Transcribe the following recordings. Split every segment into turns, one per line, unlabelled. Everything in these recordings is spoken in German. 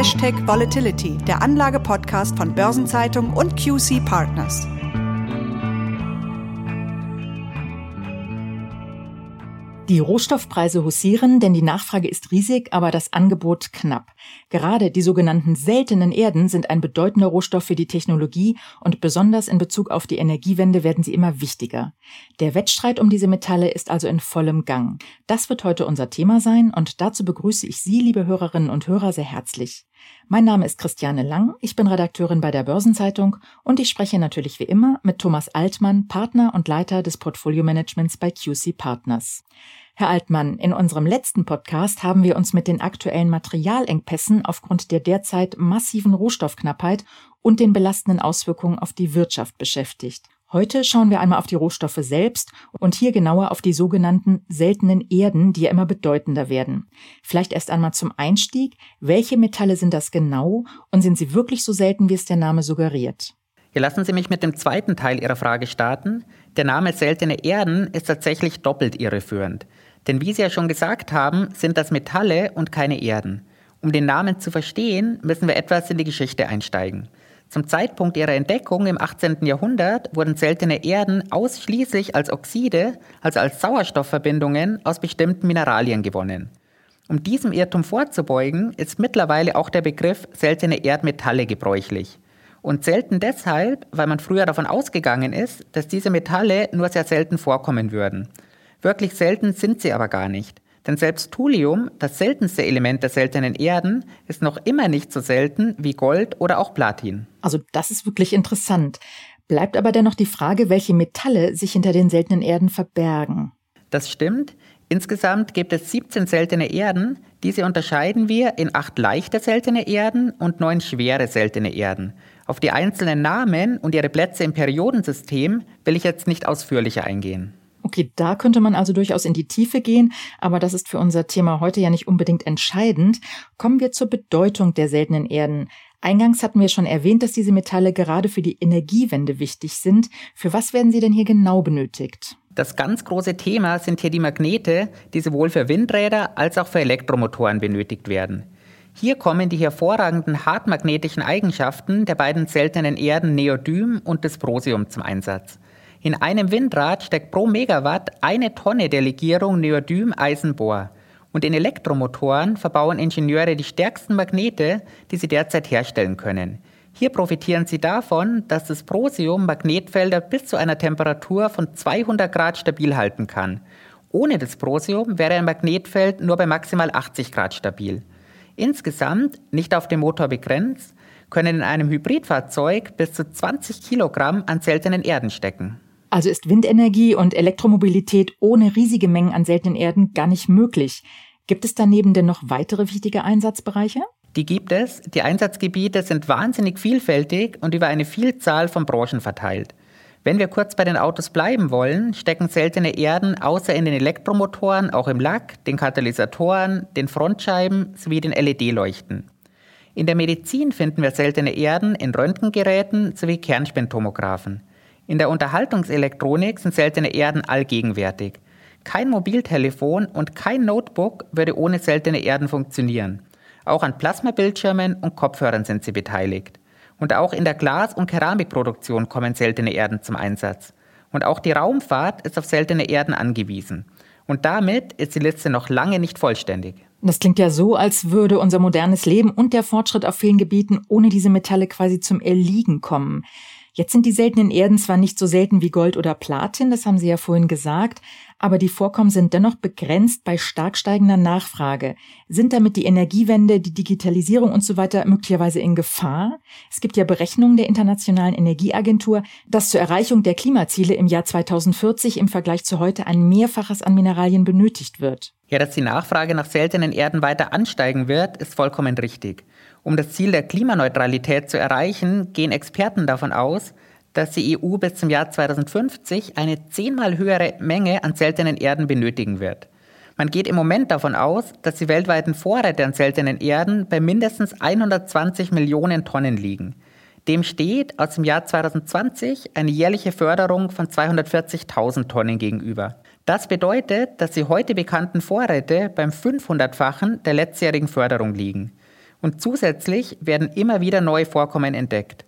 Hashtag Volatility, der Anlage-Podcast von Börsenzeitung und QC Partners.
Die Rohstoffpreise hussieren, denn die Nachfrage ist riesig, aber das Angebot knapp. Gerade die sogenannten seltenen Erden sind ein bedeutender Rohstoff für die Technologie und besonders in Bezug auf die Energiewende werden sie immer wichtiger. Der Wettstreit um diese Metalle ist also in vollem Gang. Das wird heute unser Thema sein und dazu begrüße ich Sie, liebe Hörerinnen und Hörer, sehr herzlich. Mein Name ist Christiane Lang, ich bin Redakteurin bei der Börsenzeitung und ich spreche natürlich wie immer mit Thomas Altmann, Partner und Leiter des Portfolio-Managements bei QC Partners. Herr Altmann, in unserem letzten Podcast haben wir uns mit den aktuellen Materialengpässen aufgrund der derzeit massiven Rohstoffknappheit und den belastenden Auswirkungen auf die Wirtschaft beschäftigt. Heute schauen wir einmal auf die Rohstoffe selbst und hier genauer auf die sogenannten seltenen Erden, die ja immer bedeutender werden. Vielleicht erst einmal zum Einstieg, welche Metalle sind das genau und sind sie wirklich so selten, wie es der Name suggeriert?
Hier lassen Sie mich mit dem zweiten Teil Ihrer Frage starten. Der Name seltene Erden ist tatsächlich doppelt irreführend. Denn wie Sie ja schon gesagt haben, sind das Metalle und keine Erden. Um den Namen zu verstehen, müssen wir etwas in die Geschichte einsteigen. Zum Zeitpunkt ihrer Entdeckung im 18. Jahrhundert wurden seltene Erden ausschließlich als Oxide, also als Sauerstoffverbindungen aus bestimmten Mineralien gewonnen. Um diesem Irrtum vorzubeugen, ist mittlerweile auch der Begriff seltene Erdmetalle gebräuchlich. Und selten deshalb, weil man früher davon ausgegangen ist, dass diese Metalle nur sehr selten vorkommen würden. Wirklich selten sind sie aber gar nicht. Denn selbst Thulium, das seltenste Element der seltenen Erden, ist noch immer nicht so selten wie Gold oder auch Platin.
Also das ist wirklich interessant. Bleibt aber dennoch die Frage, welche Metalle sich hinter den seltenen Erden verbergen.
Das stimmt. Insgesamt gibt es 17 seltene Erden. Diese unterscheiden wir in acht leichte seltene Erden und neun schwere seltene Erden. Auf die einzelnen Namen und ihre Plätze im Periodensystem will ich jetzt nicht ausführlicher eingehen.
Okay, da könnte man also durchaus in die Tiefe gehen, aber das ist für unser Thema heute ja nicht unbedingt entscheidend. Kommen wir zur Bedeutung der seltenen Erden. Eingangs hatten wir schon erwähnt, dass diese Metalle gerade für die Energiewende wichtig sind. Für was werden sie denn hier genau benötigt?
Das ganz große Thema sind hier die Magnete, die sowohl für Windräder als auch für Elektromotoren benötigt werden. Hier kommen die hervorragenden hartmagnetischen Eigenschaften der beiden seltenen Erden Neodym und Dysprosium zum Einsatz. In einem Windrad steckt pro Megawatt eine Tonne der Legierung Neodym-Eisenbohr. Und in Elektromotoren verbauen Ingenieure die stärksten Magnete, die sie derzeit herstellen können. Hier profitieren sie davon, dass das Prosium Magnetfelder bis zu einer Temperatur von 200 Grad stabil halten kann. Ohne das Prosium wäre ein Magnetfeld nur bei maximal 80 Grad stabil. Insgesamt, nicht auf dem Motor begrenzt, können in einem Hybridfahrzeug bis zu 20 Kilogramm an seltenen Erden stecken.
Also ist Windenergie und Elektromobilität ohne riesige Mengen an seltenen Erden gar nicht möglich. Gibt es daneben denn noch weitere wichtige Einsatzbereiche?
Die gibt es. Die Einsatzgebiete sind wahnsinnig vielfältig und über eine Vielzahl von Branchen verteilt. Wenn wir kurz bei den Autos bleiben wollen, stecken seltene Erden außer in den Elektromotoren auch im Lack, den Katalysatoren, den Frontscheiben sowie den LED-Leuchten. In der Medizin finden wir seltene Erden in Röntgengeräten sowie Kernspintomographen. In der Unterhaltungselektronik sind seltene Erden allgegenwärtig. Kein Mobiltelefon und kein Notebook würde ohne seltene Erden funktionieren. Auch an Plasmabildschirmen und Kopfhörern sind sie beteiligt. Und auch in der Glas- und Keramikproduktion kommen seltene Erden zum Einsatz. Und auch die Raumfahrt ist auf seltene Erden angewiesen. Und damit ist die Liste noch lange nicht vollständig.
Das klingt ja so, als würde unser modernes Leben und der Fortschritt auf vielen Gebieten ohne diese Metalle quasi zum Erliegen kommen. Jetzt sind die seltenen Erden zwar nicht so selten wie Gold oder Platin, das haben Sie ja vorhin gesagt, aber die Vorkommen sind dennoch begrenzt bei stark steigender Nachfrage. Sind damit die Energiewende, die Digitalisierung und so weiter möglicherweise in Gefahr? Es gibt ja Berechnungen der Internationalen Energieagentur, dass zur Erreichung der Klimaziele im Jahr 2040 im Vergleich zu heute ein Mehrfaches an Mineralien benötigt wird.
Ja, dass die Nachfrage nach seltenen Erden weiter ansteigen wird, ist vollkommen richtig. Um das Ziel der Klimaneutralität zu erreichen, gehen Experten davon aus, dass die EU bis zum Jahr 2050 eine zehnmal höhere Menge an seltenen Erden benötigen wird. Man geht im Moment davon aus, dass die weltweiten Vorräte an seltenen Erden bei mindestens 120 Millionen Tonnen liegen. Dem steht aus dem Jahr 2020 eine jährliche Förderung von 240.000 Tonnen gegenüber. Das bedeutet, dass die heute bekannten Vorräte beim 500-fachen der letztjährigen Förderung liegen. Und zusätzlich werden immer wieder neue Vorkommen entdeckt.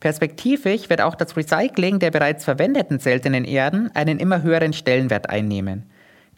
Perspektivisch wird auch das Recycling der bereits verwendeten seltenen Erden einen immer höheren Stellenwert einnehmen.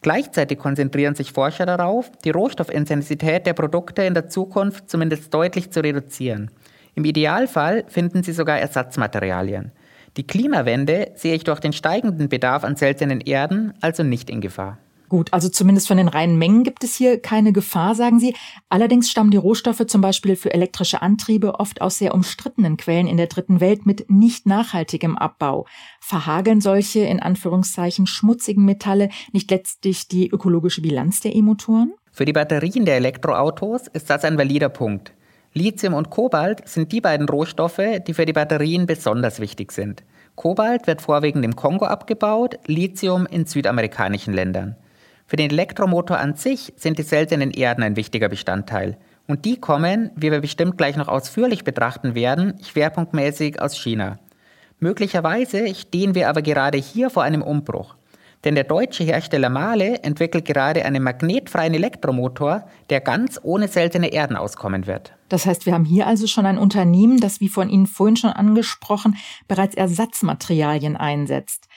Gleichzeitig konzentrieren sich Forscher darauf, die Rohstoffintensität der Produkte in der Zukunft zumindest deutlich zu reduzieren. Im Idealfall finden sie sogar Ersatzmaterialien. Die Klimawende sehe ich durch den steigenden Bedarf an seltenen Erden also nicht in Gefahr.
Gut, also zumindest von den reinen Mengen gibt es hier keine Gefahr, sagen Sie. Allerdings stammen die Rohstoffe zum Beispiel für elektrische Antriebe oft aus sehr umstrittenen Quellen in der dritten Welt mit nicht nachhaltigem Abbau. Verhageln solche in Anführungszeichen schmutzigen Metalle nicht letztlich die ökologische Bilanz der E-Motoren?
Für die Batterien der Elektroautos ist das ein valider Punkt. Lithium und Kobalt sind die beiden Rohstoffe, die für die Batterien besonders wichtig sind. Kobalt wird vorwiegend im Kongo abgebaut, Lithium in südamerikanischen Ländern. Für den Elektromotor an sich sind die seltenen Erden ein wichtiger Bestandteil. Und die kommen, wie wir bestimmt gleich noch ausführlich betrachten werden, schwerpunktmäßig aus China. Möglicherweise stehen wir aber gerade hier vor einem Umbruch. Denn der deutsche Hersteller Mahle entwickelt gerade einen magnetfreien Elektromotor, der ganz ohne seltene Erden auskommen wird.
Das heißt, wir haben hier also schon ein Unternehmen, das, wie von Ihnen vorhin schon angesprochen, bereits Ersatzmaterialien einsetzt.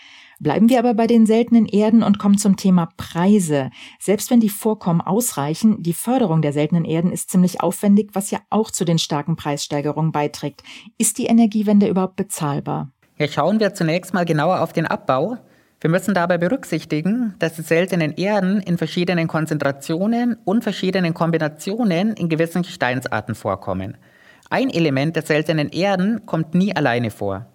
Bleiben wir aber bei den seltenen Erden und kommen zum Thema Preise. Selbst wenn die Vorkommen ausreichen, die Förderung der seltenen Erden ist ziemlich aufwendig, was ja auch zu den starken Preissteigerungen beiträgt. Ist die Energiewende überhaupt bezahlbar?
Ja, schauen wir zunächst mal genauer auf den Abbau. Wir müssen dabei berücksichtigen, dass die seltenen Erden in verschiedenen Konzentrationen und verschiedenen Kombinationen in gewissen Gesteinsarten vorkommen. Ein Element der seltenen Erden kommt nie alleine vor.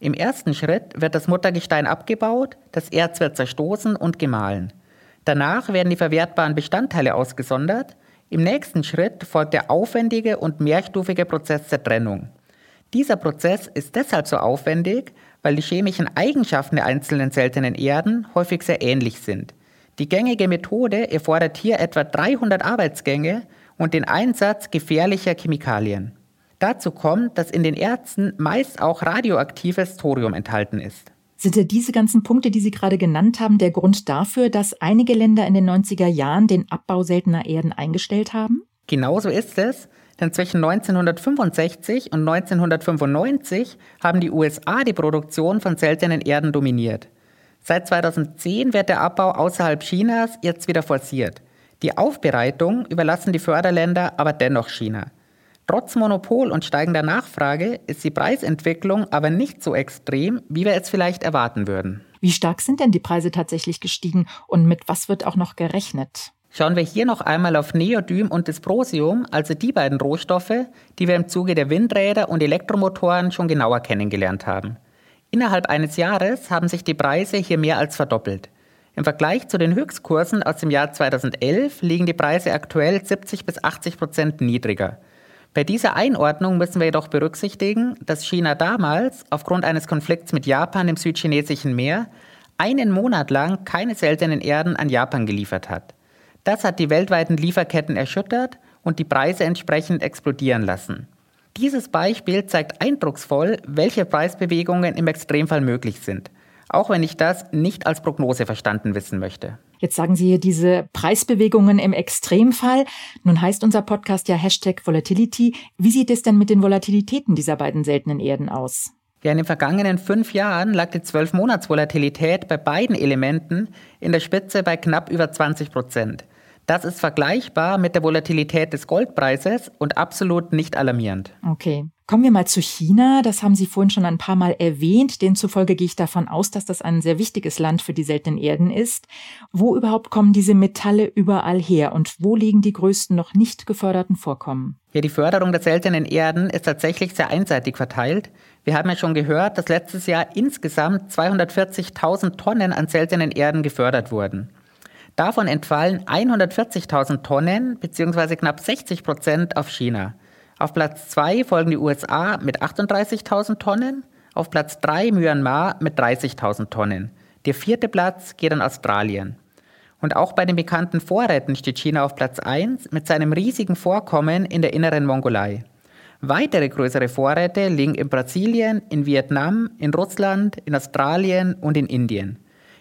Im ersten Schritt wird das Muttergestein abgebaut, das Erz wird zerstoßen und gemahlen. Danach werden die verwertbaren Bestandteile ausgesondert. Im nächsten Schritt folgt der aufwendige und mehrstufige Prozess der Trennung. Dieser Prozess ist deshalb so aufwendig, weil die chemischen Eigenschaften der einzelnen seltenen Erden häufig sehr ähnlich sind. Die gängige Methode erfordert hier etwa 300 Arbeitsgänge und den Einsatz gefährlicher Chemikalien. Dazu kommt, dass in den Erzen meist auch radioaktives Thorium enthalten ist.
Sind ja diese ganzen Punkte, die Sie gerade genannt haben, der Grund dafür, dass einige Länder in den 90er Jahren den Abbau seltener Erden eingestellt haben?
Genauso ist es, denn zwischen 1965 und 1995 haben die USA die Produktion von seltenen Erden dominiert. Seit 2010 wird der Abbau außerhalb Chinas jetzt wieder forciert. Die Aufbereitung überlassen die Förderländer aber dennoch China. Trotz Monopol und steigender Nachfrage ist die Preisentwicklung aber nicht so extrem, wie wir es vielleicht erwarten würden.
Wie stark sind denn die Preise tatsächlich gestiegen und mit was wird auch noch gerechnet?
Schauen wir hier noch einmal auf Neodym und Dysprosium, also die beiden Rohstoffe, die wir im Zuge der Windräder und Elektromotoren schon genauer kennengelernt haben. Innerhalb eines Jahres haben sich die Preise hier mehr als verdoppelt. Im Vergleich zu den Höchstkursen aus dem Jahr 2011 liegen die Preise aktuell 70 bis 80 Prozent niedriger. Bei dieser Einordnung müssen wir jedoch berücksichtigen, dass China damals aufgrund eines Konflikts mit Japan im südchinesischen Meer einen Monat lang keine seltenen Erden an Japan geliefert hat. Das hat die weltweiten Lieferketten erschüttert und die Preise entsprechend explodieren lassen. Dieses Beispiel zeigt eindrucksvoll, welche Preisbewegungen im Extremfall möglich sind, auch wenn ich das nicht als Prognose verstanden wissen möchte.
Jetzt sagen Sie hier diese Preisbewegungen im Extremfall. Nun heißt unser Podcast ja Hashtag Volatility. Wie sieht es denn mit den Volatilitäten dieser beiden seltenen Erden aus?
Ja, in den vergangenen fünf Jahren lag die Zwölf-Monats-Volatilität bei beiden Elementen in der Spitze bei knapp über 20 Prozent. Das ist vergleichbar mit der Volatilität des Goldpreises und absolut nicht alarmierend.
Okay. Kommen wir mal zu China. Das haben Sie vorhin schon ein paar Mal erwähnt. Demzufolge gehe ich davon aus, dass das ein sehr wichtiges Land für die seltenen Erden ist. Wo überhaupt kommen diese Metalle überall her und wo liegen die größten noch nicht geförderten Vorkommen?
Ja, die Förderung der seltenen Erden ist tatsächlich sehr einseitig verteilt. Wir haben ja schon gehört, dass letztes Jahr insgesamt 240.000 Tonnen an seltenen Erden gefördert wurden. Davon entfallen 140.000 Tonnen bzw. knapp 60 Prozent auf China. Auf Platz 2 folgen die USA mit 38.000 Tonnen, auf Platz 3 Myanmar mit 30.000 Tonnen. Der vierte Platz geht an Australien. Und auch bei den bekannten Vorräten steht China auf Platz 1 mit seinem riesigen Vorkommen in der inneren Mongolei. Weitere größere Vorräte liegen in Brasilien, in Vietnam, in Russland, in Australien und in Indien.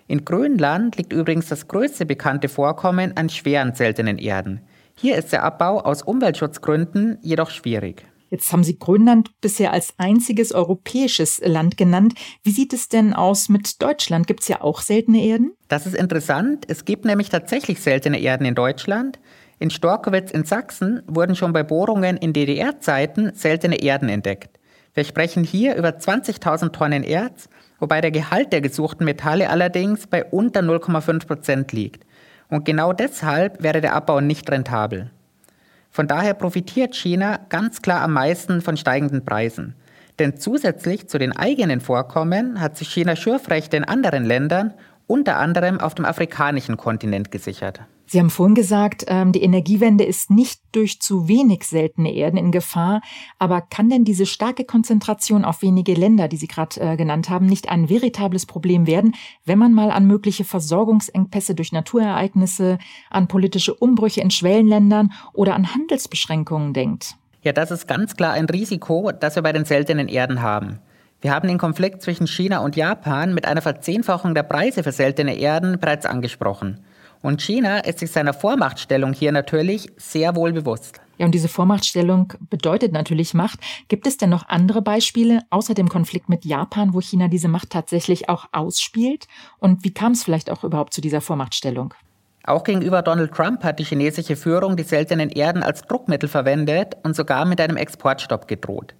In Grönland liegt übrigens das größte bekannte Vorkommen an schweren seltenen Erden. Hier ist der Abbau aus Umweltschutzgründen jedoch schwierig.
Jetzt haben Sie Grönland bisher als einziges europäisches Land genannt. Wie sieht es denn aus mit Deutschland? Gibt es ja auch seltene Erden?
Das ist interessant. Es gibt nämlich tatsächlich seltene Erden in Deutschland. In Storkowitz in Sachsen wurden schon bei Bohrungen in DDR-Zeiten seltene Erden entdeckt. Wir sprechen hier über 20.000 Tonnen Erz, wobei der Gehalt der gesuchten Metalle allerdings bei unter 0,5 Prozent liegt. Und genau deshalb wäre der Abbau nicht rentabel. Von daher profitiert China ganz klar am meisten von steigenden Preisen. Denn zusätzlich zu den eigenen Vorkommen hat sich China Schürfrechte in anderen Ländern, unter anderem auf dem afrikanischen Kontinent, gesichert.
Sie haben vorhin gesagt, ähm, die Energiewende ist nicht durch zu wenig seltene Erden in Gefahr. Aber kann denn diese starke Konzentration auf wenige Länder, die Sie gerade äh, genannt haben, nicht ein veritables Problem werden, wenn man mal an mögliche Versorgungsengpässe durch Naturereignisse, an politische Umbrüche in Schwellenländern oder an Handelsbeschränkungen denkt?
Ja, das ist ganz klar ein Risiko, das wir bei den seltenen Erden haben. Wir haben den Konflikt zwischen China und Japan mit einer Verzehnfachung der Preise für seltene Erden bereits angesprochen. Und China ist sich seiner Vormachtstellung hier natürlich sehr wohl bewusst.
Ja, und diese Vormachtstellung bedeutet natürlich Macht. Gibt es denn noch andere Beispiele außer dem Konflikt mit Japan, wo China diese Macht tatsächlich auch ausspielt? Und wie kam es vielleicht auch überhaupt zu dieser Vormachtstellung?
Auch gegenüber Donald Trump hat die chinesische Führung die seltenen Erden als Druckmittel verwendet und sogar mit einem Exportstopp gedroht.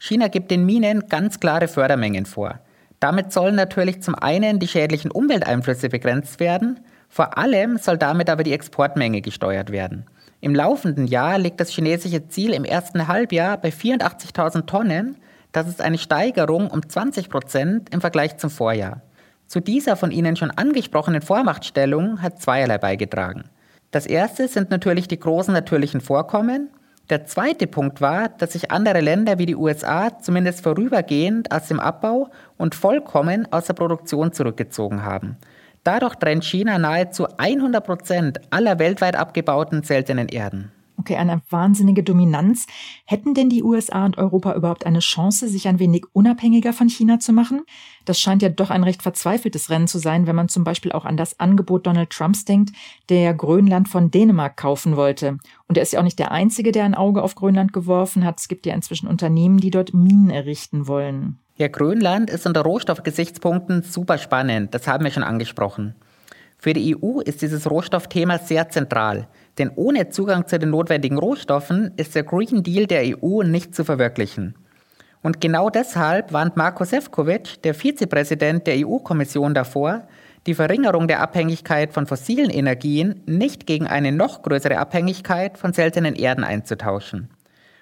China gibt den Minen ganz klare Fördermengen vor. Damit sollen natürlich zum einen die schädlichen Umwelteinflüsse begrenzt werden, vor allem soll damit aber die Exportmenge gesteuert werden. Im laufenden Jahr liegt das chinesische Ziel im ersten Halbjahr bei 84.000 Tonnen. Das ist eine Steigerung um 20 Prozent im Vergleich zum Vorjahr. Zu dieser von Ihnen schon angesprochenen Vormachtstellung hat zweierlei beigetragen. Das erste sind natürlich die großen natürlichen Vorkommen. Der zweite Punkt war, dass sich andere Länder wie die USA zumindest vorübergehend aus dem Abbau und vollkommen aus der Produktion zurückgezogen haben. Dadurch trennt China nahezu 100 Prozent aller weltweit abgebauten seltenen Erden.
Okay, eine wahnsinnige Dominanz. Hätten denn die USA und Europa überhaupt eine Chance, sich ein wenig unabhängiger von China zu machen? Das scheint ja doch ein recht verzweifeltes Rennen zu sein, wenn man zum Beispiel auch an das Angebot Donald Trumps denkt, der Grönland von Dänemark kaufen wollte. Und er ist ja auch nicht der Einzige, der ein Auge auf Grönland geworfen hat. Es gibt ja inzwischen Unternehmen, die dort Minen errichten wollen.
Ja, Grönland ist unter Rohstoffgesichtspunkten super spannend, das haben wir schon angesprochen. Für die EU ist dieses Rohstoffthema sehr zentral, denn ohne Zugang zu den notwendigen Rohstoffen ist der Green Deal der EU nicht zu verwirklichen. Und genau deshalb warnt Marko Sefcovic, der Vizepräsident der EU-Kommission, davor, die Verringerung der Abhängigkeit von fossilen Energien nicht gegen eine noch größere Abhängigkeit von seltenen Erden einzutauschen.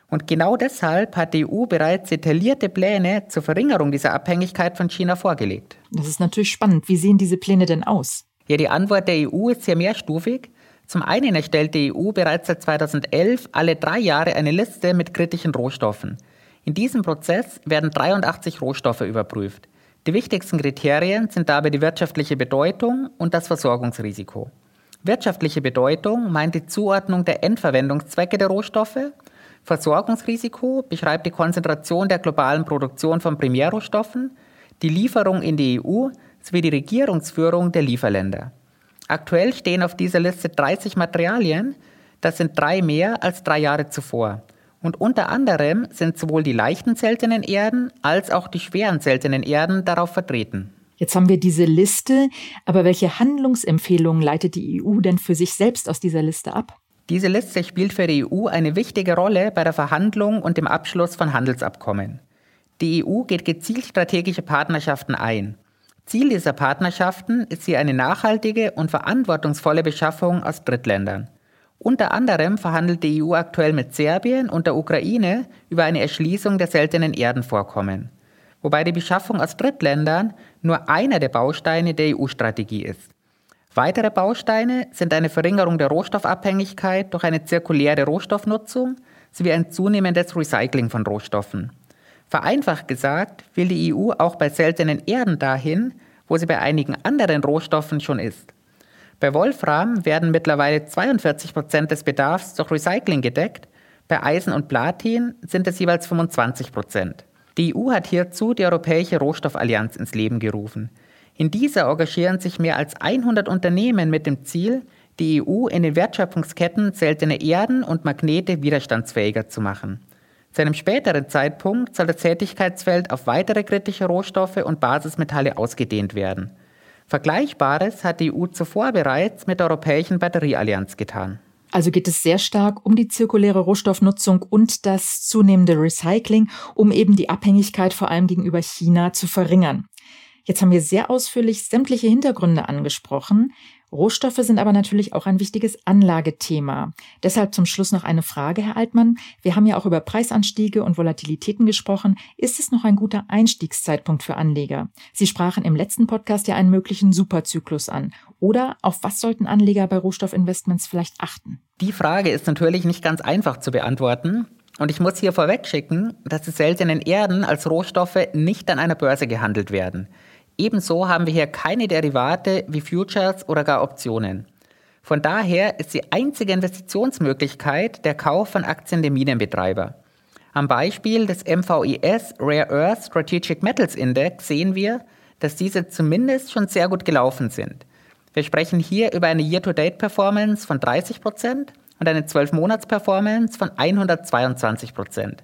Und genau deshalb hat die EU bereits detaillierte Pläne zur Verringerung dieser Abhängigkeit von China vorgelegt.
Das ist natürlich spannend. Wie sehen diese Pläne denn aus?
Ja, die Antwort der EU ist sehr mehrstufig. Zum einen erstellt die EU bereits seit 2011 alle drei Jahre eine Liste mit kritischen Rohstoffen. In diesem Prozess werden 83 Rohstoffe überprüft. Die wichtigsten Kriterien sind dabei die wirtschaftliche Bedeutung und das Versorgungsrisiko. Wirtschaftliche Bedeutung meint die Zuordnung der Endverwendungszwecke der Rohstoffe Versorgungsrisiko beschreibt die Konzentration der globalen Produktion von Primärrohstoffen, die Lieferung in die EU sowie die Regierungsführung der Lieferländer. Aktuell stehen auf dieser Liste 30 Materialien, das sind drei mehr als drei Jahre zuvor. Und unter anderem sind sowohl die leichten seltenen Erden als auch die schweren seltenen Erden darauf vertreten.
Jetzt haben wir diese Liste, aber welche Handlungsempfehlungen leitet die EU denn für sich selbst aus dieser Liste ab?
Diese Liste spielt für die EU eine wichtige Rolle bei der Verhandlung und dem Abschluss von Handelsabkommen. Die EU geht gezielt strategische Partnerschaften ein. Ziel dieser Partnerschaften ist hier eine nachhaltige und verantwortungsvolle Beschaffung aus Drittländern. Unter anderem verhandelt die EU aktuell mit Serbien und der Ukraine über eine Erschließung der seltenen Erdenvorkommen, wobei die Beschaffung aus Drittländern nur einer der Bausteine der EU-Strategie ist. Weitere Bausteine sind eine Verringerung der Rohstoffabhängigkeit durch eine zirkuläre Rohstoffnutzung sowie ein zunehmendes Recycling von Rohstoffen. Vereinfacht gesagt will die EU auch bei seltenen Erden dahin, wo sie bei einigen anderen Rohstoffen schon ist. Bei Wolfram werden mittlerweile 42 Prozent des Bedarfs durch Recycling gedeckt, bei Eisen und Platin sind es jeweils 25 Prozent. Die EU hat hierzu die Europäische Rohstoffallianz ins Leben gerufen, in dieser engagieren sich mehr als 100 Unternehmen mit dem Ziel, die EU in den Wertschöpfungsketten seltene Erden und Magnete widerstandsfähiger zu machen. Zu einem späteren Zeitpunkt soll das Tätigkeitsfeld auf weitere kritische Rohstoffe und Basismetalle ausgedehnt werden. Vergleichbares hat die EU zuvor bereits mit der Europäischen Batterieallianz getan.
Also geht es sehr stark um die zirkuläre Rohstoffnutzung und das zunehmende Recycling, um eben die Abhängigkeit vor allem gegenüber China zu verringern. Jetzt haben wir sehr ausführlich sämtliche Hintergründe angesprochen. Rohstoffe sind aber natürlich auch ein wichtiges Anlagethema. Deshalb zum Schluss noch eine Frage, Herr Altmann. Wir haben ja auch über Preisanstiege und Volatilitäten gesprochen. Ist es noch ein guter Einstiegszeitpunkt für Anleger? Sie sprachen im letzten Podcast ja einen möglichen Superzyklus an. Oder auf was sollten Anleger bei Rohstoffinvestments vielleicht achten?
Die Frage ist natürlich nicht ganz einfach zu beantworten. Und ich muss hier vorweg schicken, dass die seltenen Erden als Rohstoffe nicht an einer Börse gehandelt werden. Ebenso haben wir hier keine Derivate wie Futures oder gar Optionen. Von daher ist die einzige Investitionsmöglichkeit der Kauf von Aktien der Minenbetreiber. Am Beispiel des MVIS Rare Earth Strategic Metals Index sehen wir, dass diese zumindest schon sehr gut gelaufen sind. Wir sprechen hier über eine Year-to-Date-Performance von 30% und eine 12-Monats-Performance von 122%.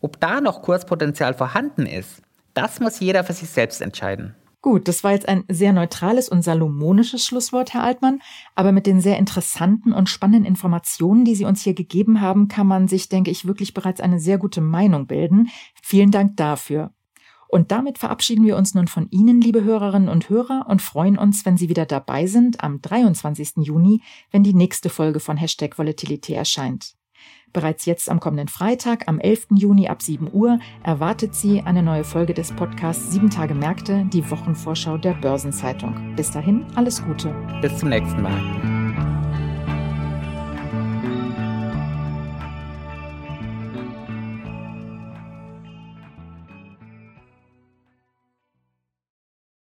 Ob da noch Kurspotenzial vorhanden ist, das muss jeder für sich selbst entscheiden.
Gut, das war jetzt ein sehr neutrales und salomonisches Schlusswort, Herr Altmann. Aber mit den sehr interessanten und spannenden Informationen, die Sie uns hier gegeben haben, kann man sich, denke ich, wirklich bereits eine sehr gute Meinung bilden. Vielen Dank dafür. Und damit verabschieden wir uns nun von Ihnen, liebe Hörerinnen und Hörer, und freuen uns, wenn Sie wieder dabei sind am 23. Juni, wenn die nächste Folge von Hashtag Volatility erscheint. Bereits jetzt am kommenden Freitag, am 11. Juni ab 7 Uhr, erwartet Sie eine neue Folge des Podcasts 7 Tage Märkte, die Wochenvorschau der Börsenzeitung. Bis dahin, alles Gute.
Bis zum nächsten Mal.